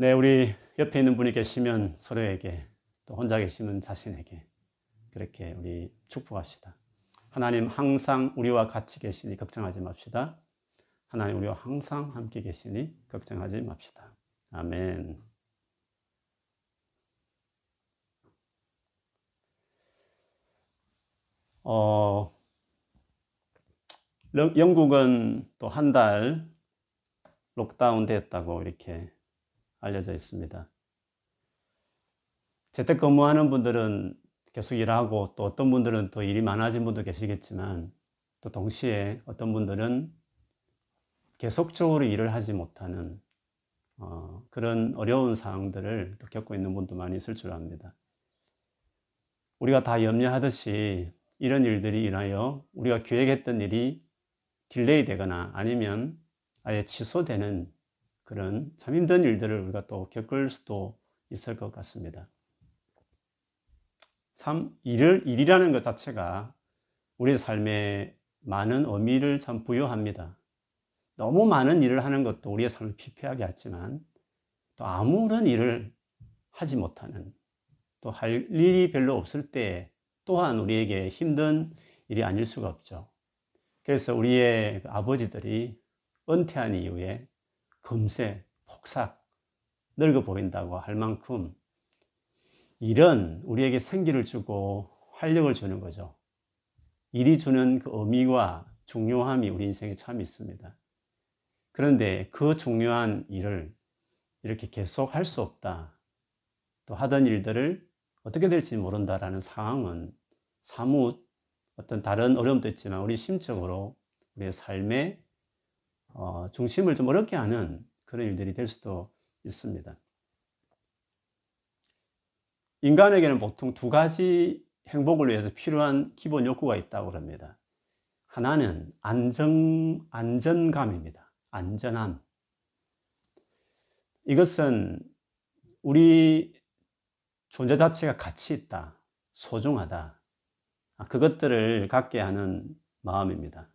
네, 우리 옆에 있는 분이 계시면 서로에게 또 혼자 계시면 자신에게 그렇게 우리 축복합시다. 하나님 항상 우리와 같이 계시니 걱정하지 맙시다. 하나님 우리와 항상 함께 계시니 걱정하지 맙시다. 아멘. 어, 영국은 또 한 달 록다운 됐다고 이렇게 알려져 있습니다. 재택근무하는 분들은 계속 일하고 또 어떤 분들은 더 일이 많아진 분도 계시겠지만 또 동시에 어떤 분들은 계속적으로 일을 하지 못하는 어, 그런 어려운 상황들을 또 겪고 있는 분도 많이 있을 줄 압니다. 우리가 다 염려하듯이 이런 일들이 인하여 우리가 계획했던 일이 delay 되거나 아니면 아예 취소되는 그런 참 힘든 일들을 우리가 또 겪을 수도 있을 것 같습니다. 참 일을 일이라는 것 자체가 우리 삶에 많은 의미를 참 부여합니다. 너무 많은 일을 하는 것도 우리의 삶을 피폐하게 하지만 또 아무런 일을 하지 못하는 또 할 일이 별로 없을 때 또한 우리에게 힘든 일이 아닐 수가 없죠. 그래서 우리의 그 아버지들이 은퇴한 이후에 금세 폭삭 늙어 보인다고 할 만큼 일은 우리에게 생기를 주고 활력을 주는 거죠. 일이 주는 그 의미와 중요함이 우리 인생에 참 있습니다. 그런데 그 중요한 일을 이렇게 계속 할 수 없다. 또 하던 일들을 어떻게 될지 모른다라는 상황은 사뭇 어떤 다른 어려움도 있지만 우리 심적으로 우리의 삶의 어, 중심을 좀 어렵게 하는 그런 일들이 될 수도 있습니다. 인간에게는 보통 두 가지 행복을 위해서 필요한 기본 욕구가 있다고 합니다. 하나는 안정, 안전감입니다. 안전함. 이것은 우리 존재 자체가 가치 있다, 소중하다. 아, 그것들을 갖게 하는 마음입니다.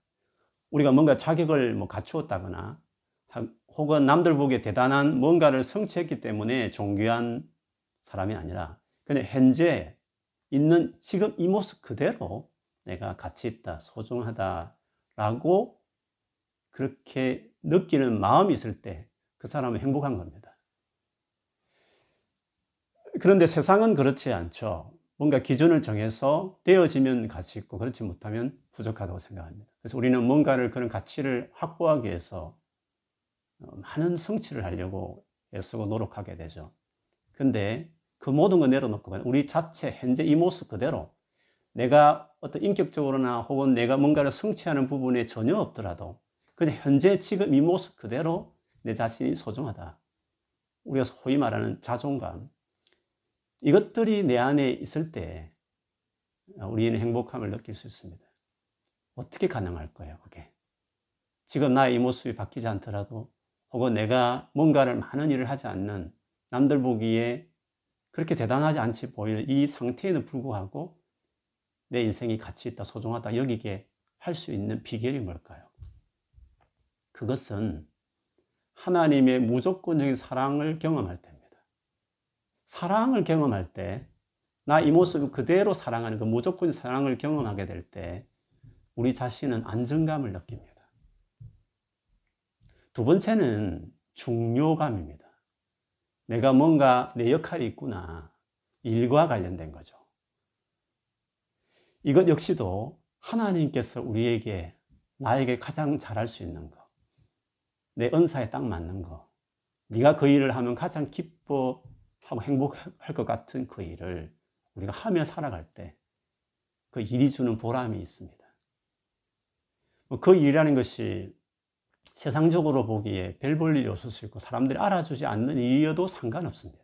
우리가 뭔가 자격을 뭐 갖추었다거나 혹은 남들 보기에 대단한 뭔가를 성취했기 때문에 존귀한 사람이 아니라 그냥 현재 있는 지금 이 모습 그대로 내가 가치 있다, 소중하다라고 그렇게 느끼는 마음이 있을 때 그 사람은 행복한 겁니다. 그런데 세상은 그렇지 않죠. 뭔가 기준을 정해서 되어지면 가치 있고 그렇지 못하면 부족하다고 생각합니다. 그래서 우리는 뭔가를 그런 가치를 확보하기 위해서 어, 많은 성취를 하려고 애쓰고 노력하게 되죠. 근데 그 모든 걸 내려놓고 우리 자체 현재 이 모습 그대로 내가 어떤 인격적으로나 혹은 내가 뭔가를 성취하는 부분에 전혀 없더라도 그냥 현재 지금 이 모습 그대로 내 자신이 소중하다. 우리가 소위 말하는 자존감. 이것들이 내 안에 있을 때 우리는 행복함을 느낄 수 있습니다. 어떻게 가능할 거예요, 그게? 지금 나의 이 모습이 바뀌지 않더라도 혹은 내가 뭔가를 많은 일을 하지 않는 남들 보기에 그렇게 대단하지 않지 보이는 이 상태에도 불구하고 내 인생이 가치 있다, 소중하다 여기게 할 수 있는 비결이 뭘까요? 그것은 하나님의 무조건적인 사랑을 경험할 때입니다. 사랑을 경험할 때, 나 이 모습을 그대로 사랑하는 그 무조건 사랑을 경험하게 될 때, 우리 자신은 안정감을 느낍니다. 두 번째는 중요감입니다. 내가 뭔가 내 역할이 있구나. 일과 관련된 거죠. 이것 역시도 하나님께서 우리에게, 나에게 가장 잘할 수 있는 거. 내 은사에 딱 맞는 거. 네가 그 일을 하면 가장 기뻐하고 행복할 것 같은 그 일을 우리가 하며 살아갈 때 그 일이 주는 보람이 있습니다. 뭐그 일이라는 것이 세상적으로 보기에 별 볼 일이 없을 수 있고 사람들이 알아주지 않는 일이어도 상관없습니다.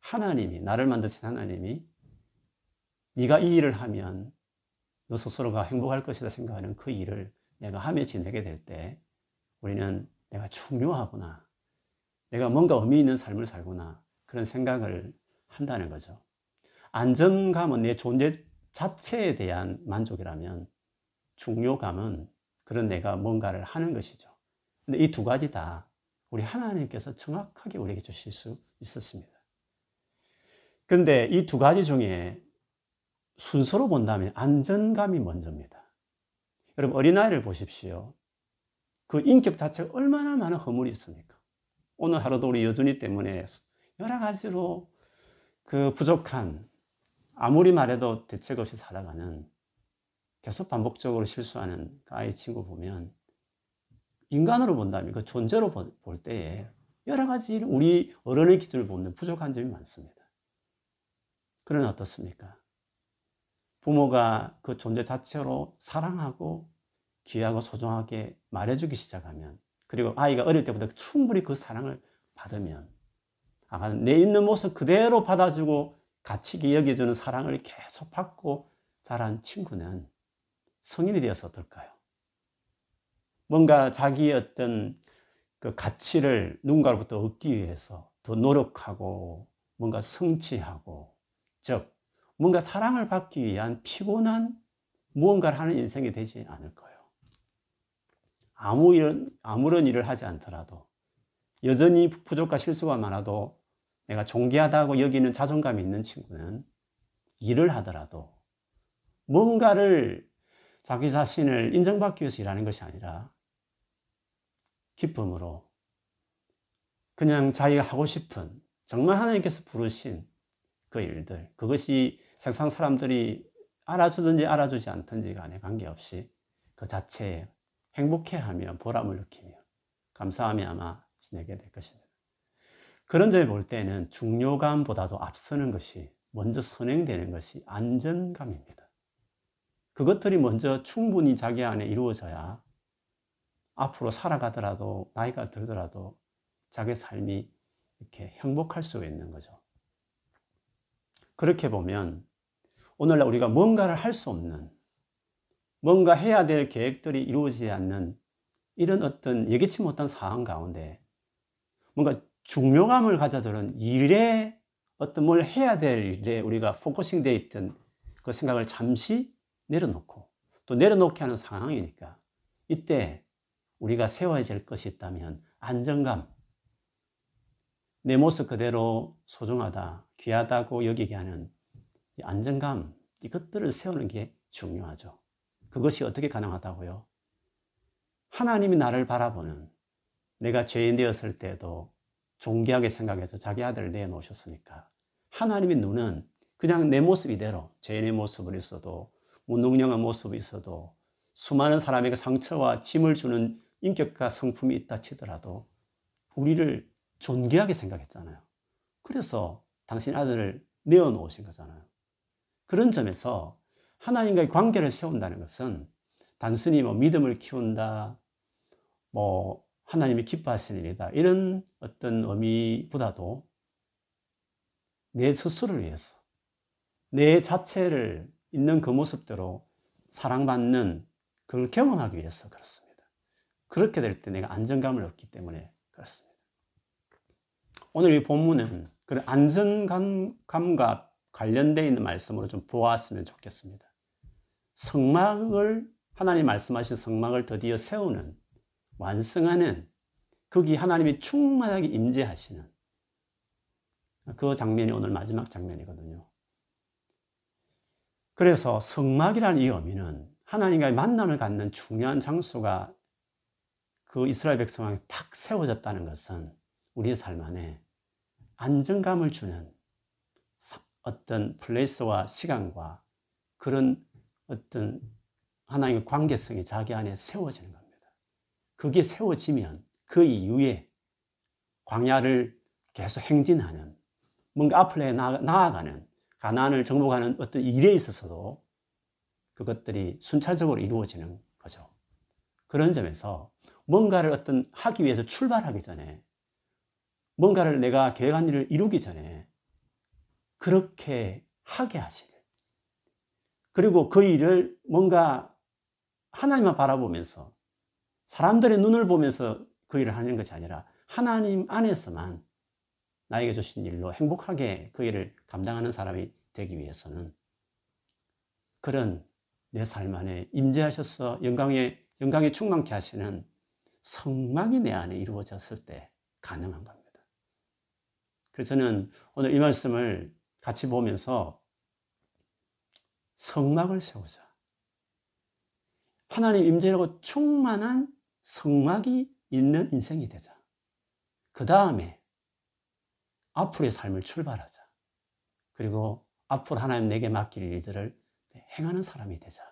하나님이 나를 만드신 하나님이 네가 이 일을 하면 너 스스로가 행복할 것이다 생각하는 그 일을 내가 하며 지내게 될 때 우리는 내가 중요하구나. 내가 뭔가 의미 있는 삶을 살구나. 그런 생각을 한다는 거죠. 안정감은 내 존재 자체에 대한 만족이라면 중요감은 그런 내가 뭔가를 하는 것이죠. 근데 이 두 가지 다 우리 하나님께서 정확하게 우리에게 주실 수 있었습니다. 그런데 이 두 가지 중에 순서로 본다면 안전감이 먼저입니다. 여러분 어린아이를 보십시오. 그 인격 자체가 얼마나 많은 허물이 있습니까? 오늘 하루도 우리 여준이 때문에 여러 가지로 그 부족한 아무리 말해도 대책 없이 살아가는 계속 반복적으로 실수하는 그 아이 친구 보면 인간으로 본다면 그 존재로 볼 때에 여러 가지 우리 어른의 기준을 보면 부족한 점이 많습니다. 그러나 어떻습니까? 부모가 그 존재 자체로 사랑하고 귀하고 소중하게 말해주기 시작하면 그리고 아이가 어릴 때부터 충분히 그 사랑을 받으면 아, 내 있는 모습 그대로 받아주고 가치 있게 여겨주는 사랑을 계속 받고 자란 친구는 성인이 되어서 어떨까요? 뭔가 자기의 어떤 그 가치를 누군가로부터 얻기 위해서 더 노력하고 뭔가 성취하고 즉 뭔가 사랑을 받기 위한 피곤한 무언가를 하는 인생이 되지 않을 거예요. 아무 일, 아무런 일을 하지 않더라도 여전히 부족과 실수가 많아도 내가 존귀하다고 여기는 자존감이 있는 친구는 일을 하더라도 뭔가를 자기 자신을 인정받기 위해서 일하는 것이 아니라 기쁨으로 그냥 자기가 하고 싶은 정말 하나님께서 부르신 그 일들 그것이 세상 사람들이 알아주든지 알아주지 않든지 간에 관계없이 그 자체에 행복해하며 보람을 느끼며 감사함이 아마 지내게 될 것입니다. 그런 점에 볼 때는 중요감보다도 앞서는 것이 먼저 선행되는 것이 안전감입니다. 그것들이 먼저 충분히 자기 안에 이루어져야 앞으로 살아가더라도 나이가 들더라도 자기 삶이 이렇게 행복할 수 있는 거죠. 그렇게 보면 오늘날 우리가 뭔가를 할 수 없는 뭔가 해야 될 계획들이 이루어지지 않는 이런 어떤 예기치 못한 상황 가운데 뭔가 중요감을 가져주는 일에 어떤 뭘 해야 될 일에 우리가 focusing 되어 있던 그 생각을 잠시 내려놓고 또 내려놓게 하는 상황이니까 이때 우리가 세워야 될 것이 있다면 안정감, 내 모습 그대로 소중하다, 귀하다고 여기게 하는 안정감, 이것들을 세우는 게 중요하죠. 그것이 어떻게 가능하다고요? 하나님이 나를 바라보는 내가 죄인 되었을 때도 존귀하게 생각해서 자기 아들을 내놓으셨으니까 하나님의 눈은 그냥 내 모습 이대로 죄인의 모습을 있어도 무능력한 모습이 있어도 수많은 사람에게 상처와 짐을 주는 인격과 성품이 있다 치더라도 우리를 존귀하게 생각했잖아요. 그래서 당신 아들을 내어놓으신 거잖아요. 그런 점에서 하나님과의 관계를 세운다는 것은 단순히 뭐 믿음을 키운다, 뭐 하나님이 기뻐하시는 일이다. 이런 어떤 의미보다도 내 스스로를 위해서, 내 자체를 있는 그 모습대로 사랑받는 그걸 경험하기 위해서 그렇습니다. 그렇게 될 때 내가 안정감을 얻기 때문에 그렇습니다. 오늘 이 본문은 그 안정감과 관련되어 있는 말씀으로 좀 보았으면 좋겠습니다. 성막을 하나님 말씀하신 성막을 드디어 세우는 완성하는 거기 하나님이 충만하게 임재하시는 그 장면이 오늘 마지막 장면이거든요. 그래서 성막이라는 이 의미는 하나님과의 만남을 갖는 중요한 장소가 그 이스라엘 백성에게 딱 세워졌다는 것은 우리의 삶 안에 안정감을 주는 어떤 플레이스와 시간과 그런 어떤 하나님의 관계성이 자기 안에 세워지는 겁니다. 그게 세워지면 그 이후에 광야를 계속 행진하는 뭔가 앞으로 나아가는 가난을 정복하는 어떤 일에 있어서도 그것들이 순차적으로 이루어지는 거죠. 그런 점에서 뭔가를 어떤 하기 위해서 출발하기 전에 뭔가를 내가 계획한 일을 이루기 전에 그렇게 하게 하시는 그리고 그 일을 뭔가 하나님만 바라보면서 사람들의 눈을 보면서 그 일을 하는 것이 아니라 하나님 안에서만 나에게 주신 일로 행복하게 그 일을 감당하는 사람이 되기 위해서는 그런 내 삶 안에 임재하셔서 영광에 영광에 충만케 하시는 성막이 내 안에 이루어졌을 때 가능한 겁니다. 그래서 저는 오늘 이 말씀을 같이 보면서 성막을 세우자. 하나님 임재라고 충만한 성막이 있는 인생이 되자. 그 다음에 앞으로의 삶을 출발하자. 그리고 앞으로 하나님 내게 맡길 일들을 행하는 사람이 되자.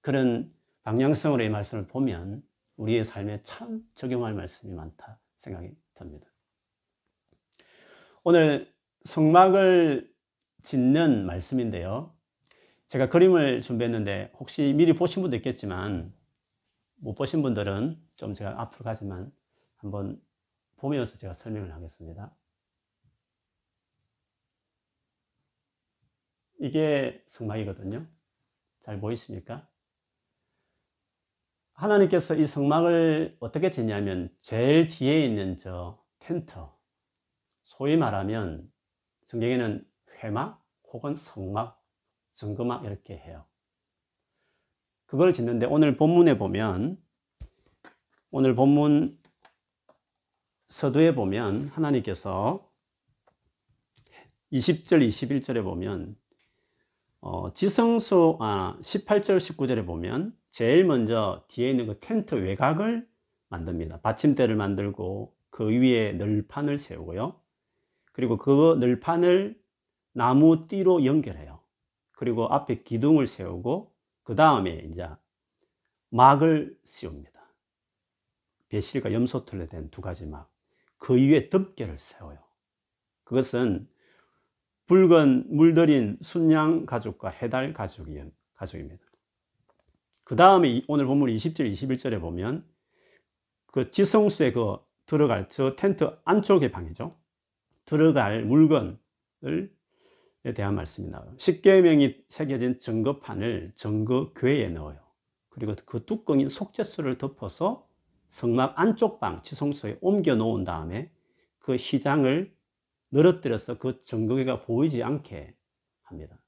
그런 방향성으로 이 말씀을 보면 우리의 삶에 참 적용할 말씀이 많다 생각이 듭니다. 오늘 성막을 짓는 말씀인데요. 제가 그림을 준비했는데 혹시 미리 보신 분도 있겠지만 못 보신 분들은 좀 제가 앞으로 가지만 한번 보면서 제가 설명을 하겠습니다. 이게 성막이거든요. 잘 보이십니까? 하나님께서 이 성막을 어떻게 짓냐면 제일 뒤에 있는 저 텐트, 소위 말하면 성경에는 회막 혹은 성막, 정거막 이렇게 해요. 그걸 짓는데 오늘 본문에 보면 오늘 본문 서두에 보면 하나님께서 20절, 21절에 보면 어, 지성소 아, 18절, 19절에 보면 제일 먼저 뒤에 있는 그 텐트 외곽을 만듭니다. 받침대를 만들고 그 위에 널판을 세우고요. 그리고 그 널판을 나무 띠로 연결해요. 그리고 앞에 기둥을 세우고 그 다음에 이제 막을 씌웁니다. 배실과 염소털로 된두 가지 막. 그 위에 덮개를 세워요. 그것은 붉은 물들인 순양 가죽과 해달 가죽입니다. 그 다음에 오늘 본문 20절, 21절에 보면 그 지성수에 그 들어갈 저 텐트 안쪽의 방이죠. 들어갈 물건을 에 대한 말씀이 나와요. 십계명이 새겨진 증거판을 증거궤에 넣어요. 그리고 그 뚜껑인 속죄수를 덮어서 성막 안쪽 방 지성소에 옮겨 놓은 다음에 그 희장을 늘어뜨려서 그 정거기가 보이지 않게 합니다.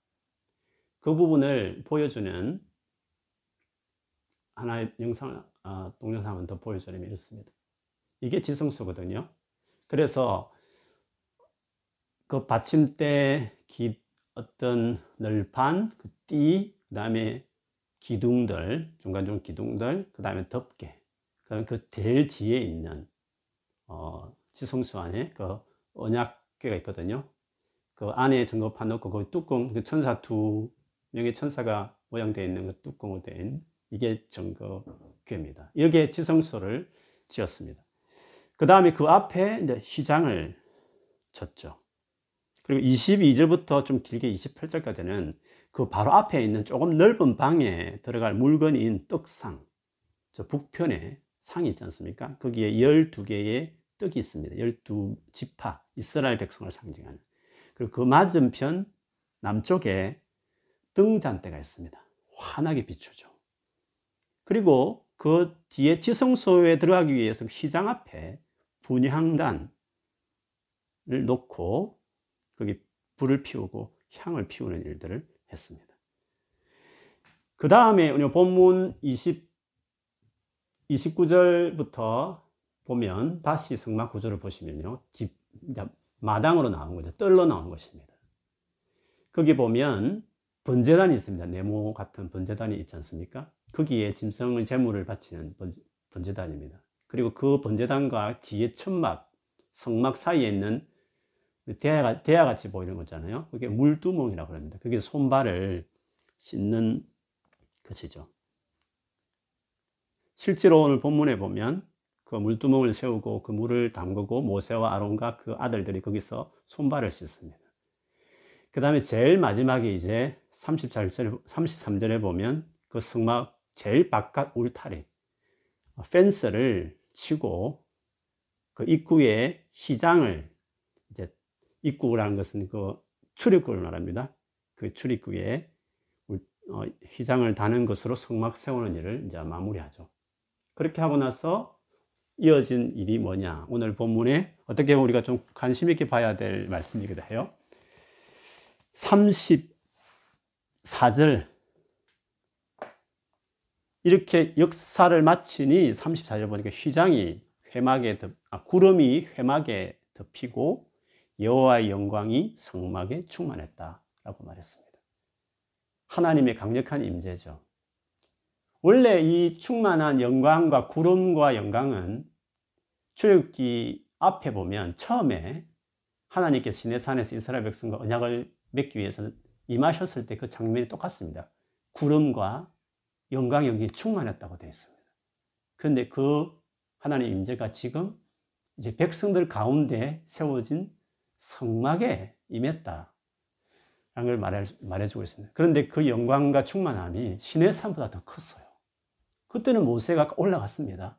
그 부분을 보여주는 하나의 영상, 아, 동영상을 더 보여주려면 이렇습니다. 이게 지성소거든요. 그래서 그 받침대 기, 어떤 널판, 그 띠, 그 다음에 기둥들, 중간중간 기둥들, 그 다음에 덮개. 그다음 그대일 뒤에 있는, 어, 지성소 안에 그 언약 꾀가 있거든요. 그 안에 증거판 넣고 그 뚜껑, 그 천사 두 명의 천사가 모양되어 있는 그 뚜껑으로 된 이게 증거궤입니다. 여기에 지성소를 지었습니다. 그 다음에 그 앞에 이제 휘장을 쳤죠. 그리고 22절부터 좀 길게 28절까지는 그 바로 앞에 있는 조금 넓은 방에 들어갈 물건인 떡상, 저 북편에 상이 있지 않습니까? 거기에 12개의 떡이 있습니다. 12지파, 이스라엘 백성을 상징하는. 그리고 그 맞은편 남쪽에 등잔대가 있습니다. 환하게 비추죠. 그리고 그 뒤에 지성소에 들어가기 위해서 휘장 앞에 분향단을 놓고 거기 불을 피우고 향을 피우는 일들을 했습니다. 그 다음에 본문 20, 29절부터 보면 다시 성막 구조를 보시면요. 집, 마당으로 나온 거죠. 뜰로 나온 것입니다. 거기 보면 번제단이 있습니다. 네모 같은 번제단이 있지 않습니까? 거기에 짐승의 제물을 바치는 번제, 단입니다 그리고 그 번제단과 뒤에 천막, 성막 사이에 있는 대야, 대야같이 보이는 거잖아요. 그게 물두멍이라고 합니다. 그게 손발을 씻는 것이죠. 실제로 오늘 본문에 보면 그 물두멍을 세우고 그 물을 담그고 모세와 아론과 그 아들들이 거기서 손발을 씻습니다. 그 다음에 제일 마지막에 이제 34절, 33절에 보면 그 성막 제일 바깥 울타리, 펜스를 치고 그 입구에 시장을 이제 입구라는 것은 그 출입구를 말합니다. 그 출입구에 어, 휘장을 다는 것으로 성막 세우는 일을 이제 마무리하죠. 그렇게 하고 나서 이어진 일이 뭐냐? 오늘 본문에 어떻게 우리가 좀 관심 있게 봐야 될 말씀이기도 해요. 34절 이렇게 역사를 마치니 34절 보니까 휘장이 회막에 덮, 아, 구름이 회막에 덮이고 여호와의 영광이 성막에 충만했다라고 말했습니다. 하나님의 강력한 임재죠. 원래 이 충만한 영광과 구름과 영광은 출애굽기 앞에 보면 처음에 하나님께 시내산에서 이스라엘 백성과 언약을 맺기 위해서 임하셨을 때 그 장면이 똑같습니다. 구름과 영광이 여기 충만했다고 되어 있습니다. 그런데 그 하나님 임재가 지금 이제 백성들 가운데 세워진 성막에 임했다. 라는 걸 말해, 말해주고 있습니다. 그런데 그 영광과 충만함이 신의 산보다 더 컸어요. 그때는 모세가 올라갔습니다.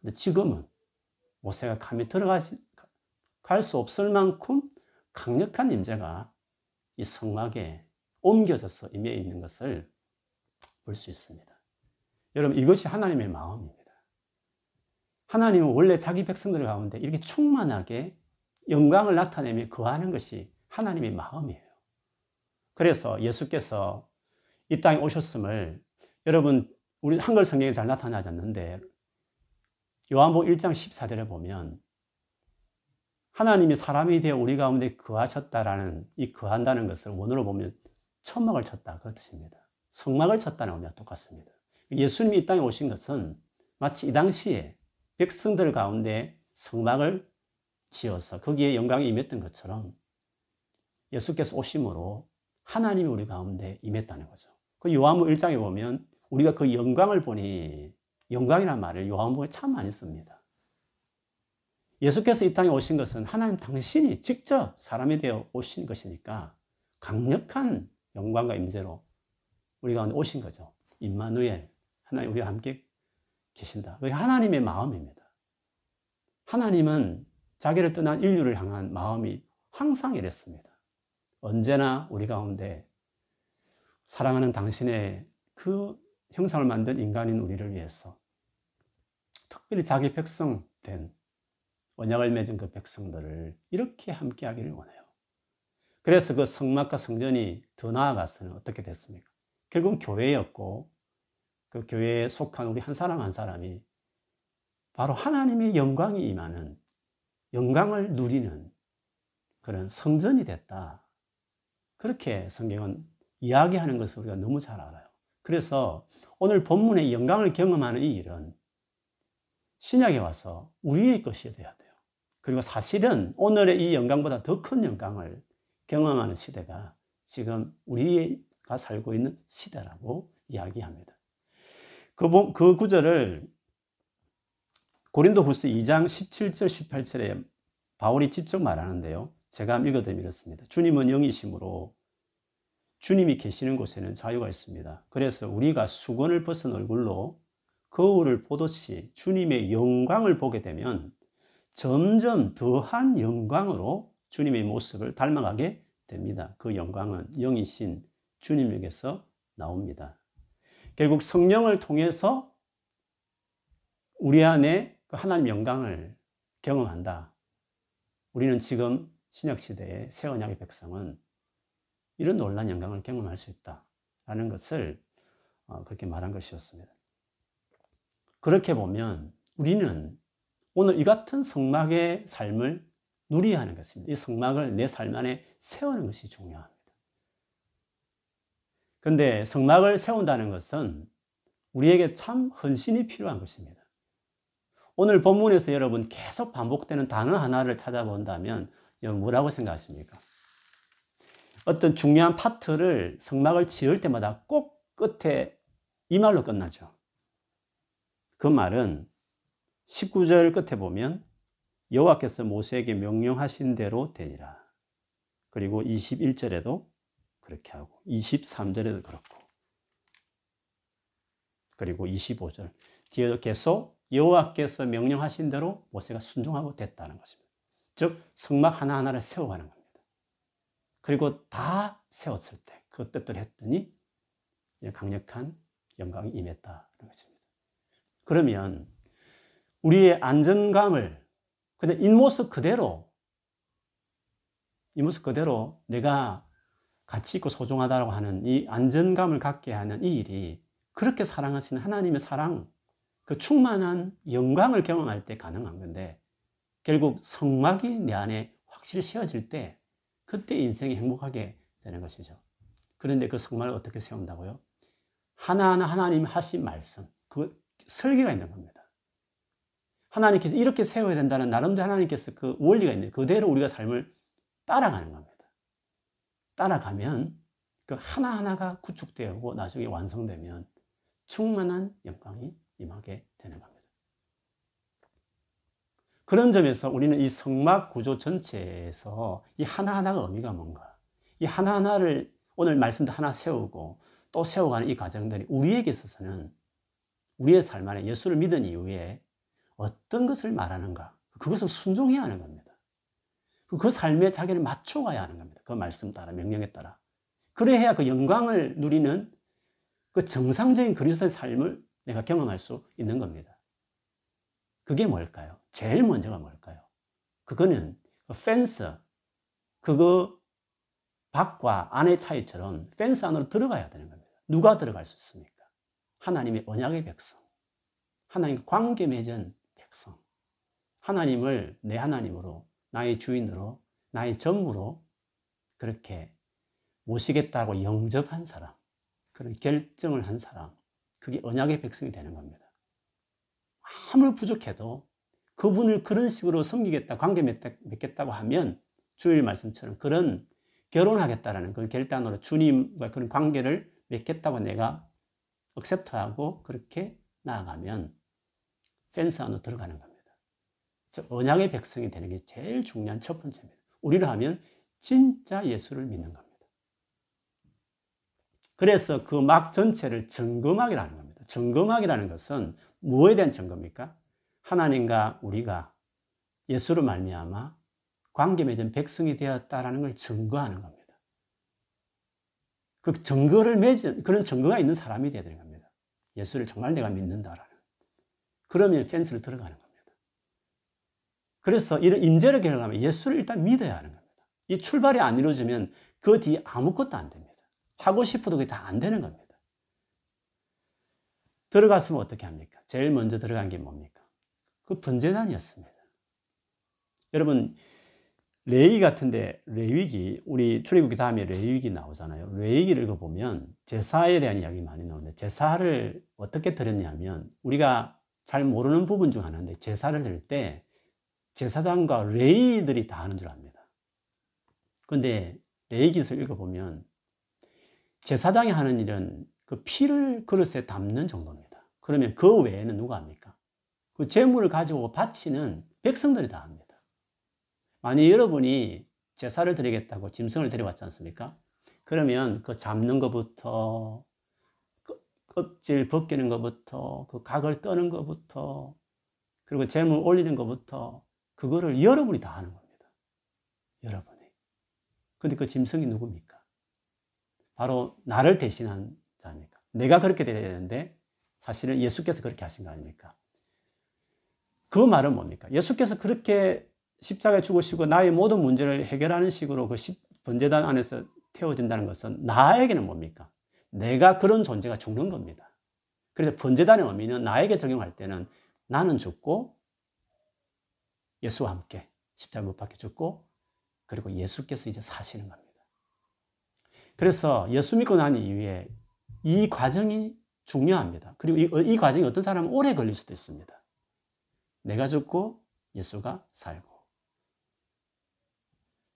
근데 지금은 모세가 감히 들어갈 수 없을 만큼 강력한 임재가 이 성막에 옮겨져서 임해 있는 것을 볼 수 있습니다. 여러분, 이것이 하나님의 마음입니다. 하나님은 원래 자기 백성들 가운데 이렇게 충만하게 영광을 나타내며 거하는 것이 하나님의 마음이에요. 그래서 예수께서 이 땅에 오셨음을 여러분 우리 한글 성경에 잘 나타나지 않는데 요한복음 1장 14절에 보면 하나님이 사람이 되어 우리 가운데 거하셨다라는 이 거한다는 것을 원어로 보면 천막을 쳤다 그 뜻입니다. 성막을 쳤다는 의미와 똑같습니다. 예수님이 이 땅에 오신 것은 마치 이 당시에 백성들 가운데 성막을 지어서 거기에 영광이 임했던 것처럼 예수께서 오심으로 하나님이 우리 가운데 임했다는 거죠. 그 요한복음 1장에 보면 우리가 그 영광을 보니 영광이라는 말을 요한복음에 참 많이 씁니다. 예수께서 이 땅에 오신 것은 하나님 당신이 직접 사람이 되어 오신 것이니까 강력한 영광과 임재로 우리 가운데 오신 거죠. 임마누엘 하나님 우리와 함께 계신다. 그게 하나님의 마음입니다. 하나님은 자기를 떠난 인류를 향한 마음이 항상 이랬습니다. 언제나 우리 가운데 사랑하는 당신의 그 형상을 만든 인간인 우리를 위해서 특별히 자기 백성 된 언약을 맺은 그 백성들을 이렇게 함께 하기를 원해요. 그래서 그 성막과 성전이 더 나아가서는 어떻게 됐습니까? 결국 교회였고 그 교회에 속한 우리 한 사람 한 사람이 바로 하나님의 영광이 임하는 영광을 누리는 그런 성전이 됐다. 그렇게 성경은 이야기하는 것을 우리가 너무 잘 알아요. 그래서 오늘 본문의 영광을 경험하는 이 일은 신약에 와서 우리의 것이 되어야 돼요. 그리고 사실은 오늘의 이 영광보다 더 큰 영광을 경험하는 시대가 지금 우리가 살고 있는 시대라고 이야기합니다. 그, 그 구절을 고린도 후서 2장 17절, 18절에 바울이 직접 말하는데요. 제가 읽어드리면 이렇습니다. 주님은 영이심으로 주님이 계시는 곳에는 자유가 있습니다. 그래서 우리가 수건을 벗은 얼굴로 거울을 보듯이 주님의 영광을 보게 되면 점점 더한 영광으로 주님의 모습을 닮아가게 됩니다. 그 영광은 영이신 주님에게서 나옵니다. 결국 성령을 통해서 우리 안에 그 하나님 영광을 경험한다. 우리는 지금 신약 시대의 새 언약의 백성은 이런 놀란 영광을 경험할 수 있다라는 것을 어, 그렇게 말한 것이었습니다. 그렇게 보면 우리는 오늘 이 같은 성막의 삶을 누려야 하는 것입니다. 이 성막을 내 삶 안에 세우는 것이 중요합니다. 그런데 성막을 세운다는 것은 우리에게 참 헌신이 필요한 것입니다. 오늘 본문에서 여러분 계속 반복되는 단어 하나를 찾아본다면 뭐라고 생각하십니까? 어떤 중요한 파트를 성막을 지을 때마다 꼭 끝에 이 말로 끝나죠. 그 말은 19절 끝에 보면 여호와께서 모세에게 명령하신 대로 되리라. 그리고 21절에도 그렇게 하고 23절에도 그렇고 그리고 25절 뒤에도 계속 여호와께서 명령하신 대로 모세가 순종하고 됐다는 것입니다. 즉 성막 하나하나를 세워가는 겁니다. 그리고 다 세웠을 때그 뜻대로 했더니 강력한 영광이 임했다는 것입니다. 그러면 우리의 안정감을 그냥 이 모습 그대로 이 모습 그대로 내가 가치 있고 소중하다고 하는 이 안전감을 갖게 하는 이 일이 그렇게 사랑하시는 하나님의 사랑, 그 충만한 영광을 경험할 때 가능한 건데 결국 성막이 내 안에 확실히 세워질 때 그때 인생이 행복하게 되는 것이죠. 그런데 그 성막을 어떻게 세운다고요? 하나하나 하나님 하신 말씀, 그 설계가 있는 겁니다. 하나님께서 이렇게 세워야 된다는 나름대로 하나님께서 그 원리가 있는 그대로 우리가 삶을 따라가는 겁니다. 따라가면 그 하나하나가 구축되고 나중에 완성되면 충만한 영광이 임하게 되는 겁니다. 그런 점에서 우리는 이 성막 구조 전체에서 이 하나하나가 의미가 뭔가, 이 하나하나를 오늘 말씀도 하나 세우고 또 세워가는 이 과정들이 우리에게 있어서는 우리의 삶 안에 예수를 믿은 이후에 어떤 것을 말하는가, 그것을 순종해야 하는 겁니다. 그 삶에 자기를 맞춰가야 하는 겁니다. 그 말씀 따라, 명령에 따라. 그래야 그 영광을 누리는 그 정상적인 그리스도의 삶을 내가 경험할 수 있는 겁니다. 그게 뭘까요? 제일 먼저가 뭘까요? 그거는 그 펜스, 그거 밖과 안의 차이처럼 펜스 안으로 들어가야 되는 겁니다. 누가 들어갈 수 있습니까? 하나님의 언약의 백성, 하나님 관계 맺은 백성, 하나님을 내 하나님으로 나의 주인으로, 나의 전무로 그렇게 모시겠다고 영접한 사람, 그런 결정을 한 사람, 그게 언약의 백성이 되는 겁니다. 아무리 부족해도 그분을 그런 식으로 섬기겠다, 관계 맺겠다고 하면 주일 말씀처럼 그런 결혼하겠다라는 그 결단으로 주님과 그런 관계를 맺겠다고 내가 억셉트하고 그렇게 나아가면 펜스 안으로 들어가는 겁니다. 언약의 백성이 되는 게 제일 중요한 첫 번째입니다. 우리를 하면 진짜 예수를 믿는 겁니다. 그래서 그 막 전체를 점검하기라는 겁니다. 점검하기라는 것은 무엇에 대한 점검입니까? 하나님과 우리가 예수로 말미암아 관계 맺은 백성이 되었다라는 걸 증거하는 겁니다. 그 증거를 맺은 그런 증거가 있는 사람이 되야 되는 겁니다. 예수를 정말 내가 믿는다라는. 그러면 펜스를 들어가는 겁니다. 그래서 이런 임재를 경험하면 예수를 일단 믿어야 하는 겁니다. 이 출발이 안 이루어지면 그 뒤에 아무것도 안 됩니다. 하고 싶어도 그게 다 안 되는 겁니다. 들어갔으면 어떻게 합니까? 제일 먼저 들어간 게 뭡니까? 그 번제단이었습니다. 여러분, 레위 같은데 레위기 우리 출애굽기 다음에 레위기 나오잖아요. 레위기를 읽어보면 제사에 대한 이야기 많이 나오는데 제사를 어떻게 드렸냐면 우리가 잘 모르는 부분 중 하나인데 제사를 드릴 때 제사장과 레이들이 다 하는 줄 압니다. 근데 레이 기술 읽어보면 제사장이 하는 일은 그 피를 그릇에 담는 정도입니다. 그러면 그 외에는 누가 합니까? 그 재물을 가지고 바치는 백성들이 다 합니다. 만약 여러분이 제사를 드리겠다고 짐승을 데려왔지 않습니까? 그러면 그 잡는 것부터 껍질 벗기는 것부터 그 각을 떠는 것부터 그리고 재물 올리는 것부터 그거를 여러분이 다 하는 겁니다. 여러분이. 근데 그 짐승이 누굽니까? 바로 나를 대신한 자입니까? 내가 그렇게 돼야 되는데 사실은 예수께서 그렇게 하신 거 아닙니까? 그 말은 뭡니까? 예수께서 그렇게 십자가에 죽으시고 나의 모든 문제를 해결하는 식으로 그 번제단 안에서 태워진다는 것은 나에게는 뭡니까? 내가 그런 존재가 죽는 겁니다. 그래서 번제단의 의미는 나에게 적용할 때는 나는 죽고 예수와 함께 십자가 못 박혀 죽고 그리고 예수께서 이제 사시는 겁니다. 그래서 예수 믿고 난 이후에 이 과정이 중요합니다. 그리고 이, 이 과정이 어떤 사람은 오래 걸릴 수도 있습니다. 내가 죽고 예수가 살고.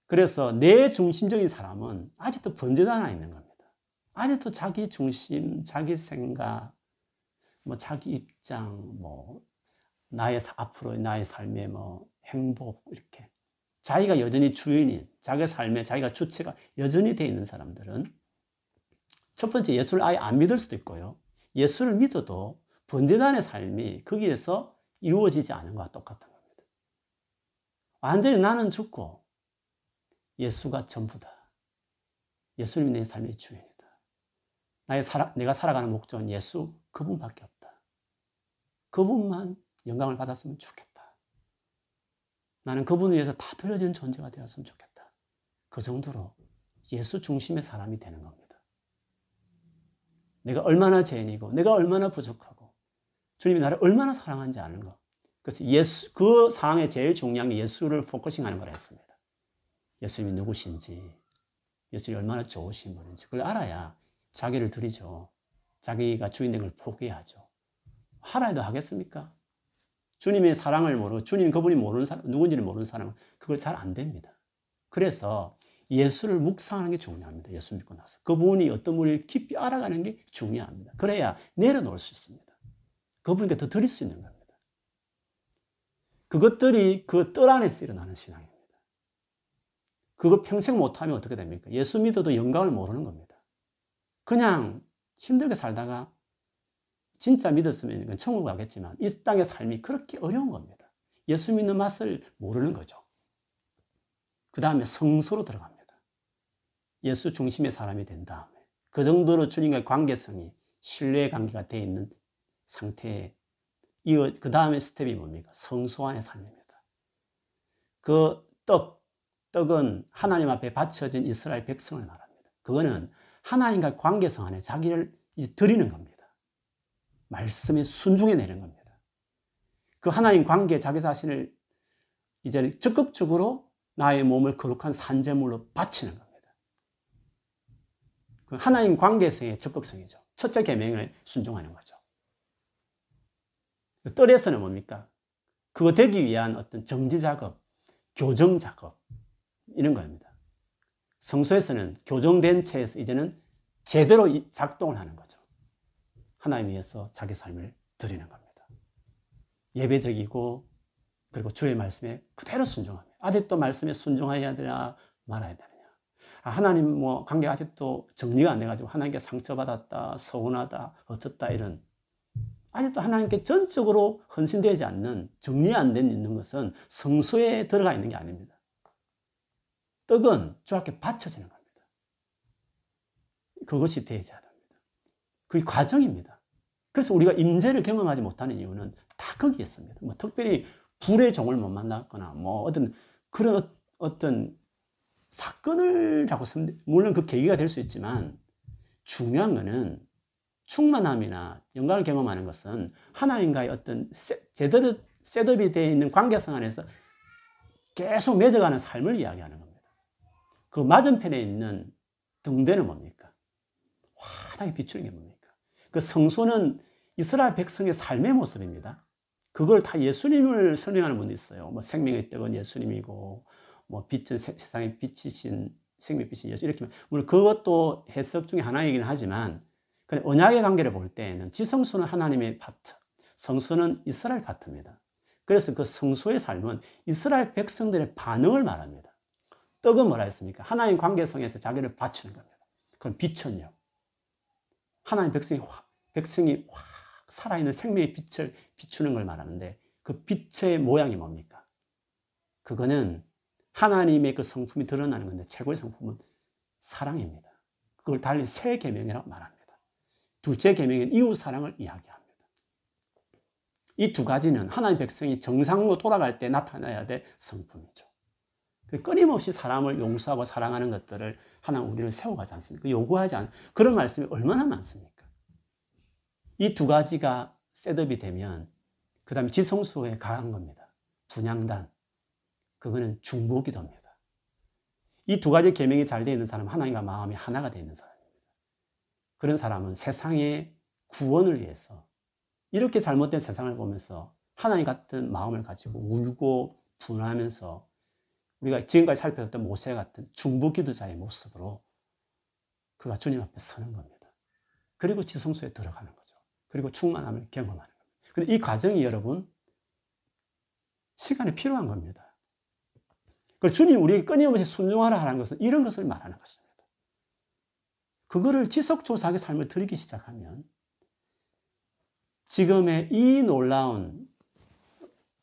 그래서 내 중심적인 사람은 아직도 안에 있는 겁니다. 아직도 자기 중심, 자기 생각, 뭐 자기 입장, 뭐 나의 앞으로 나의 삶의 뭐 행복 이렇게 자기가 여전히 주인인 자기 삶에 자기가 주체가 여전히 되어 있는 사람들은 첫 번째 예수를 아예 안 믿을 수도 있고요. 예수를 믿어도 번제단의 삶이 거기에서 이루어지지 않은 것과 똑같은 겁니다. 완전히 나는 죽고 예수가 전부다. 예수님이 내 삶의 주인이다. 나의 살아, 내가 살아가는 목적은 예수 그분밖에 없다. 그분만 영광을 받았으면 좋겠다. 나는 그분을 위해서 다 드려진 존재가 되었으면 좋겠다. 그 정도로 예수 중심의 사람이 되는 겁니다. 내가 얼마나 죄인이고, 내가 얼마나 부족하고, 주님이 나를 얼마나 사랑하는지 아는 거. 그래서 예수, 그 상황에 제일 중요한 게 예수를 focusing 하는 거라 했습니다. 예수님이 누구신지, 예수님이 얼마나 좋으신 분인지, 그걸 알아야 자기를 드리죠. 자기가 주인된 걸 포기하죠. 하라해도 하겠습니까? 주님의 사랑을 모르고, 주님 그분이 모르는 사람, 누군지를 모르는 사람은 그걸 잘 안 됩니다. 그래서 예수를 묵상하는 게 중요합니다. 예수 믿고 나서. 그분이 어떤 분을 깊이 알아가는 게 중요합니다. 그래야 내려놓을 수 있습니다. 그분께 더 드릴 수 있는 겁니다. 그것들이 그 뜰 안에서 일어나는 신앙입니다. 그걸 평생 못하면 어떻게 됩니까? 예수 믿어도 영광을 모르는 겁니다. 그냥 힘들게 살다가 진짜 믿었으면 천국 가겠지만 이 땅의 삶이 그렇게 어려운 겁니다. 예수 믿는 맛을 모르는 거죠. 그 다음에 성소로 들어갑니다. 예수 중심의 사람이 된 다음에 그 정도로 주님과의 관계성이 신뢰의 관계가 되어 있는 상태에 그 다음에 스텝이 뭡니까? 성소 안의 삶입니다. 그 떡, 떡은 하나님 앞에 바쳐진 이스라엘 백성을 말합니다. 그거는 하나님과 관계성 안에 자기를 드리는 겁니다. 말씀에 순종해 내는 겁니다. 그 하나님 관계에 자기 자신을 이제 적극적으로 나의 몸을 거룩한 산재물로 바치는 겁니다. 그 하나님 관계성의 적극성이죠. 첫째 계명을 순종하는 거죠. 뜰에서는 뭡니까? 그거 되기 위한 어떤 정지 작업, 교정 작업, 이런 겁니다. 성소에서는 교정된 채에서 이제는 제대로 작동을 하는 거죠. 하나님 위해서 자기 삶을 드리는 겁니다. 예배적이고, 그리고 주의 말씀에 그대로 순종합니다. 아직도 말씀에 순종해야 되나 말아야. 아, 하나님 뭐 관계가 아직도 정리가 안 돼가지고 하나님께 상처받았다, 서운하다, 어쩌다 이런 아직도 하나님께 전적으로 헌신되지 않는 정리 안 된 있는 것은 성소에 들어가 있는 게 아닙니다. 떡은 주 앞에 바쳐지는 겁니다. 그것이 대제하답니다. 그게 과정입니다. 그래서 우리가 임재를 경험하지 못하는 이유는 다 거기에 있습니다. 뭐 특별히 불의 종을 못 만났거나 뭐 어떤 그런 어떤 사건을 자꾸 물론 그 계기가 될 수 있지만 중요한 거는 충만함이나 영광을 경험하는 것은 하나님과의 어떤 제대로 셋업이 되어 있는 관계성 안에서 계속 맺어가는 삶을 이야기하는 겁니다. 그 맞은편에 있는 등대는 뭡니까? 환하게 비추는 게 뭡니까? 그 성소는 이스라엘 백성의 삶의 모습입니다. 그걸 다 예수님을 설명하는 분도 있어요. 뭐 생명의 떡은 예수님이고, 뭐 빛은 세상의 빛이신 생명의 빛인 예수 이렇게 물론 그것도 해석 중에 하나이긴 하지만 언약의 관계를 볼 때에는 지성소는 하나님의 파트, 성소는 이스라엘 파트입니다. 그래서 그 성소의 삶은 이스라엘 백성들의 반응을 말합니다. 떡은 뭐라 했습니까? 하나님 관계성에서 자기를 바치는 겁니다. 그건 빛은요. 하나님 백성이 확, 백성이 확 살아있는 생명의 빛을 비추는 걸 말하는데 그 빛의 모양이 뭡니까? 그거는 하나님의 그 성품이 드러나는 건데 최고의 성품은 사랑입니다. 그걸 달리 새 계명이라고 말합니다. 둘째 계명은 이웃 사랑을 이야기합니다. 이 두 가지는 하나님 백성이 정상으로 돌아갈 때 나타나야 될 성품이죠. 그 끊임없이 사람을 용서하고 사랑하는 것들을 하나님 우리를 세워가지 않습니까? 요구하지 않 그런 말씀이 얼마나 많습니까? 이 두 가지가 셋업이 되면 그 다음에 지성소에 가한 겁니다. 분양단. 그거는 중보기도입니다. 이 두 가지 계명이 잘 되어 있는 사람은 하나님과 마음이 하나가 되어 있는 사람. 그런 사람은 세상의 구원을 위해서 이렇게 잘못된 세상을 보면서 하나님 같은 마음을 가지고 울고 분하면서 우리가 지금까지 살펴봤던 모세 같은 중보 기도자의 모습으로 그가 주님 앞에 서는 겁니다. 그리고 지성소에 들어가는 거죠. 그리고 충만함을 경험하는 겁니다. 근데 이 과정이 여러분 시간이 필요한 겁니다. 그 주님 우리에게 끊임없이 순종하라 하는 것은 이런 것을 말하는 것입니다. 그거를 지속조사하게 삶을 들이기 시작하면 지금의 이 놀라운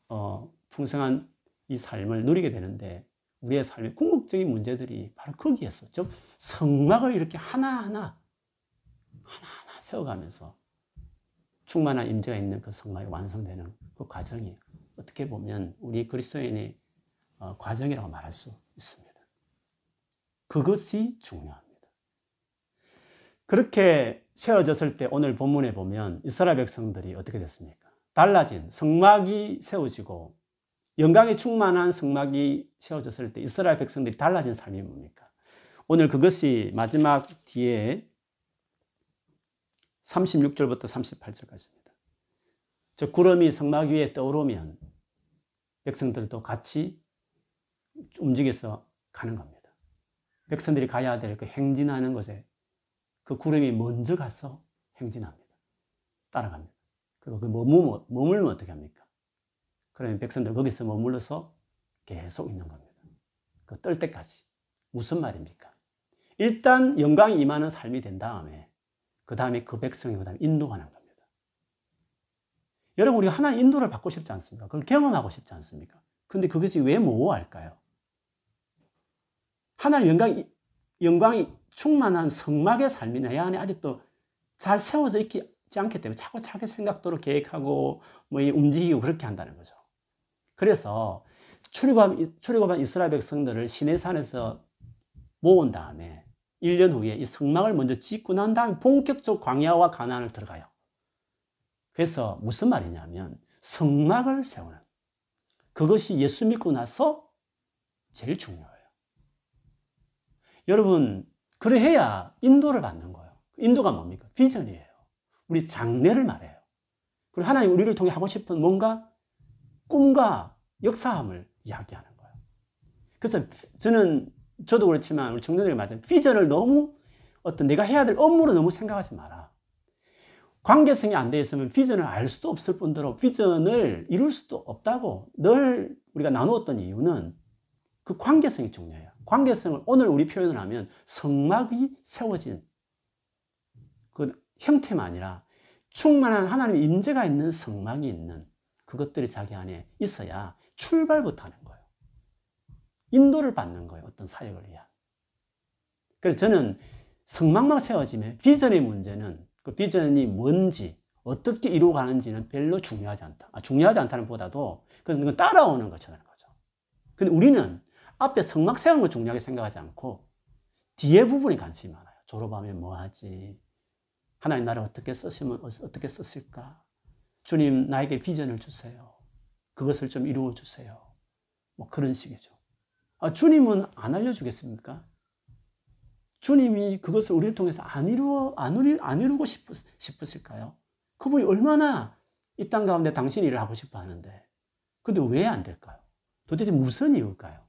어, 풍성한 이 삶을 누리게 되는데 우리의 삶의 궁극적인 문제들이 바로 거기에서 즉 성막을 이렇게 하나하나 하나하나 세워가면서 충만한 임재가 있는 그 성막이 완성되는 그 과정이 어떻게 보면 우리 그리스도인의 어, 과정이라고 말할 수 있습니다. 그것이 중요합니다. 그렇게 세워졌을 때 오늘 본문에 보면 이스라엘 백성들이 어떻게 됐습니까? 달라진 성막이 세워지고 영광이 충만한 성막이 세워졌을 때 이스라엘 백성들이 달라진 삶이 뭡니까? 오늘 그것이 마지막 뒤에 36절부터 38절까지입니다. 저 구름이 성막 위에 떠오르면 백성들도 같이 움직여서 가는 겁니다. 백성들이 가야 될 그 행진하는 곳에 그 구름이 먼저 가서 행진합니다. 따라갑니다. 그리고 그 머물면, 머물면 어떻게 합니까? 그러면 백성들 거기서 머물러서 계속 있는 겁니다. 그 뜰 때까지. 무슨 말입니까? 일단 영광이 임하는 삶이 된 다음에 그 다음에 그 백성이 그 다음에 인도하는 겁니다. 여러분 우리 하나님 인도를 받고 싶지 않습니까? 그걸 경험하고 싶지 않습니까? 근데 그것이 왜 모호할까요? 하나님 영광이, 영광이 충만한 성막의 삶이 내 안에 아직도 잘 세워져 있지 않기 때문에 자기 생각대로 계획하고 뭐 움직이고 그렇게 한다는 거죠. 그래서 출애굽한, 출애굽한 이스라엘 백성들을 시내산에서 모은 다음에 1년 후에 이 성막을 먼저 짓고 난 다음에 본격적 광야와 가난을 들어가요. 그래서 무슨 말이냐면 성막을 세우는 그것이 예수 믿고 나서 제일 중요해요. 여러분, 그래야 인도를 받는 거예요. 인도가 뭡니까? 비전이에요. 우리 장래를 말해요. 그리고 하나님 우리를 통해 하고 싶은 뭔가 꿈과 역사함을 이야기하는 거예요. 그래서 저는 저도 그렇지만 우리 청년들이 말하는 비전을 너무 어떤 내가 해야 될 업무로 너무 생각하지 마라. 관계성이 안 돼 있으면 비전을 알 수도 없을 뿐더러 비전을 이룰 수도 없다고 늘 우리가 나누었던 이유는 그 관계성이 중요해요. 관계성을 오늘 우리 표현을 하면 성막이 세워진 그 형태만 아니라 충만한 하나님의 임재가 있는 성막이 있는 그것들이 자기 안에 있어야 출발부터 하는 거예요. 인도를 받는 거예요. 어떤 사역을 위한. 그래서 저는 성막만 세워지면 비전의 문제는 그 비전이 뭔지 어떻게 이루어 가는지는 별로 중요하지 않다. 아, 중요하지 않다는 보다도 그건 따라오는 것처럼 거죠. 근데 우리는 앞에 성막 세우는 거 중요하게 생각하지 않고 뒤에 부분에 관심이 많아요. 졸업하면 뭐 하지? 하나님 나를 어떻게 쓰시면 어떻게 썼을까? 주님 나에게 비전을 주세요. 그것을 좀 이루어 주세요. 뭐 그런 식이죠. 아, 주님은 안 알려주겠습니까? 주님이 그것을 우리를 통해서 안 이루어, 안, 이루, 안 이루고 싶, 싶으실까요? 그분이 얼마나 이 땅 가운데 당신 일을 하고 싶어 하는데. 근데 왜 안 될까요? 도대체 무슨 이유일까요?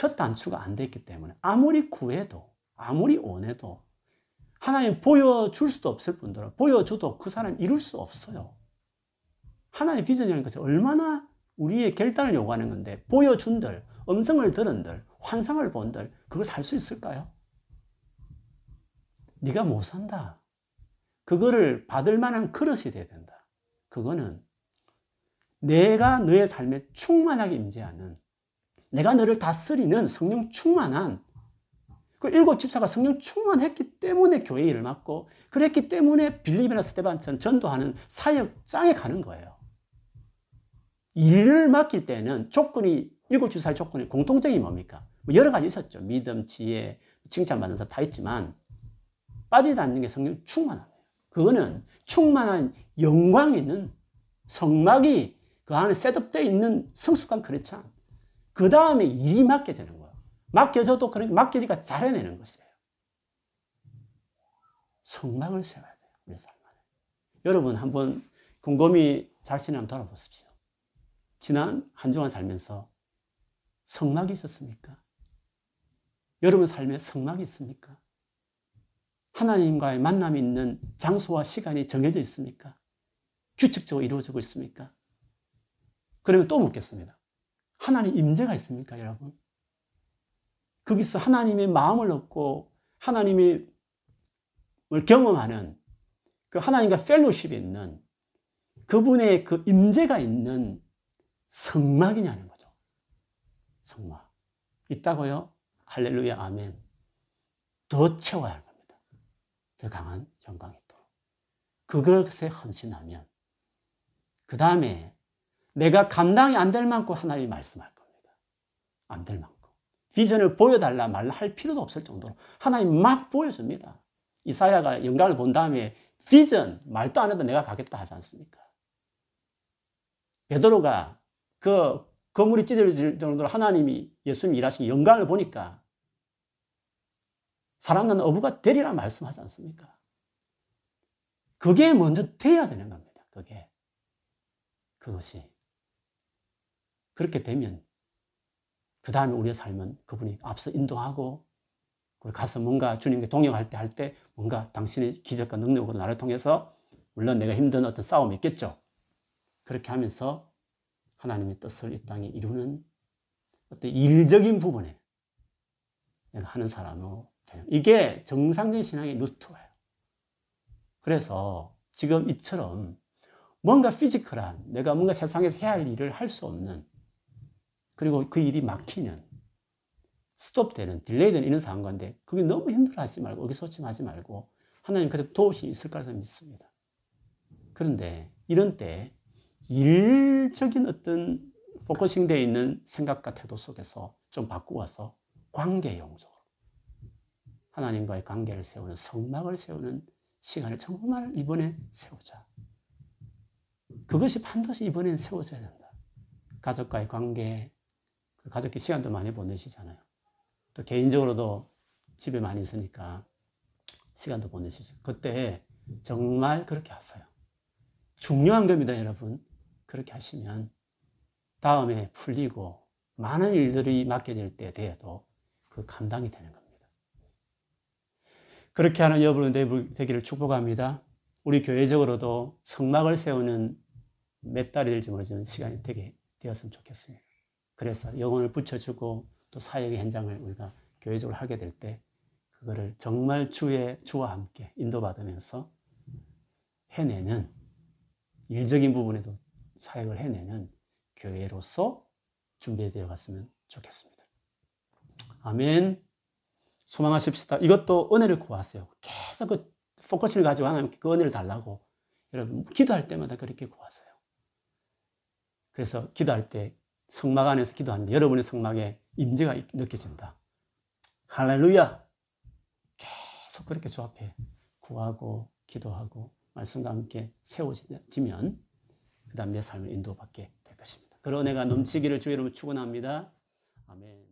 첫 단추가 안 됐기 때문에 아무리 구해도, 아무리 원해도 하나님 보여줄 수도 없을 뿐더러 보여줘도 그 사람 이룰 수 없어요. 하나님 비전이라는 것이 얼마나 우리의 결단을 요구하는 건데 보여준들, 음성을 들은들, 환상을 본들 그걸 살 수 있을까요? 네가 못 산다. 그거를 받을 만한 그릇이 돼야 된다. 그거는 내가 너의 삶에 충만하게 임재하는 내가 너를 다스리는 성령 충만한 그 일곱 집사가 성령 충만했기 때문에 교회 일을 맡고 그랬기 때문에 빌립이나 스테반처럼 전도하는 사역장에 가는 거예요. 일을 맡길 때는 조건이 일곱 집사의 조건이 공통적이 뭡니까? 뭐 여러 가지 있었죠. 믿음, 지혜, 칭찬받는 사람 다 있지만 빠지지 않는 게 성령 충만함이에요. 그거는 충만한 영광이 있는 성막이 그 안에 셋업되어 있는 성숙한 크리찬. 그 다음에 일이 맡겨지는 거예요. 맡겨져도 그러니까 맡겨지니까 잘해내는 것이에요. 성막을 세워야 돼요. 우리 삶 안에. 여러분 한번 곰곰이 자신을 한번 돌아보십시오. 지난 한 주간 살면서 성막이 있었습니까? 여러분 삶에 성막이 있습니까? 하나님과의 만남이 있는 장소와 시간이 정해져 있습니까? 규칙적으로 이루어지고 있습니까? 그러면 또 묻겠습니다. 하나님 임재가 있습니까, 여러분? 거기서 하나님의 마음을 얻고 하나님을 경험하는 그 하나님과 펠로십이 있는 그분의 그 임재가 있는 성막이냐는 거죠. 성막. 있다고요? 할렐루야, 아멘. 더 채워야 할 겁니다. 더 강한 영광이 있도록. 그것에 헌신하면, 그 다음에 내가 감당이 안 될 만큼 하나님이 말씀할 겁니다. 안 될 만큼. 비전을 보여달라 말라 할 필요도 없을 정도로 하나님 막 보여줍니다. 이사야가 영광을 본 다음에 비전, 말도 안 해도 내가 가겠다 하지 않습니까? 베드로가 그 건물이 찢어질 정도로 하나님이 예수님 일하신 영광을 보니까 사람은 어부가 되리라 말씀하지 않습니까? 그게 먼저 돼야 되는 겁니다. 그게. 그것이. 그렇게 되면 그 다음에 우리의 삶은 그분이 앞서 인도하고 가서 뭔가 주님께 동역할 때 할 때 뭔가 당신의 기적과 능력으로 나를 통해서 물론 내가 힘든 어떤 싸움이 있겠죠. 그렇게 하면서 하나님의 뜻을 이 땅에 이루는 어떤 일적인 부분에 내가 하는 사람으로 돼요. 이게 정상적인 신앙의 루트예요. 그래서 지금 이처럼 뭔가 피지컬한 내가 뭔가 세상에서 해야 할 일을 할 수 없는 그리고 그 일이 막히는 스톱되는 delay되는 이런 상황인데 그게 너무 힘들어하지 말고 의기소침하지 말고 하나님 그래도 도우심이 있을 거라고 믿습니다. 그런데 이런 때 일적인 어떤 focusing 되어 있는 생각과 태도 속에서 좀 바꾸어서 관계 용적으로 하나님과의 관계를 세우는 성막을 세우는 시간을 정말 이번에 세우자. 그것이 반드시 이번엔 세워져야 된다. 가족과의 관계, 그 가족끼리 시간도 많이 보내시잖아요. 또 개인적으로도 집에 많이 있으니까 시간도 보내시죠. 그때 정말 그렇게 하세요. 중요한 겁니다, 여러분. 그렇게 하시면 다음에 풀리고 많은 일들이 맡겨질 때 돼도 그 감당이 되는 겁니다. 그렇게 하는 여러분 되기를 축복합니다. 우리 교회적으로도 성막을 세우는 몇 달이 될지 모르지만 시간이 되게 되었으면 좋겠습니다. 그래서 영혼을 붙여주고 또 사역의 현장을 우리가 교회적으로 하게 될 때 그거를 정말 주의 주와 함께 인도받으면서 해내는 일적인 부분에도 사역을 해내는 교회로서 준비되어 갔으면 좋겠습니다. 아멘. 소망하십시다. 이것도 은혜를 구하세요. 계속 그 포커스를 가지고 하나님께 그 은혜를 달라고 여러분 기도할 때마다 그렇게 구하세요. 그래서 기도할 때 성막 안에서 기도하는데 여러분의 성막에 임재가 느껴진다. 할렐루야! 계속 그렇게 주 앞에 구하고 기도하고 말씀과 함께 세워지면 그 다음 내 삶을 인도받게 될 것입니다. 그런 내가 넘치기를 주 여러분 축원합니다. 아멘.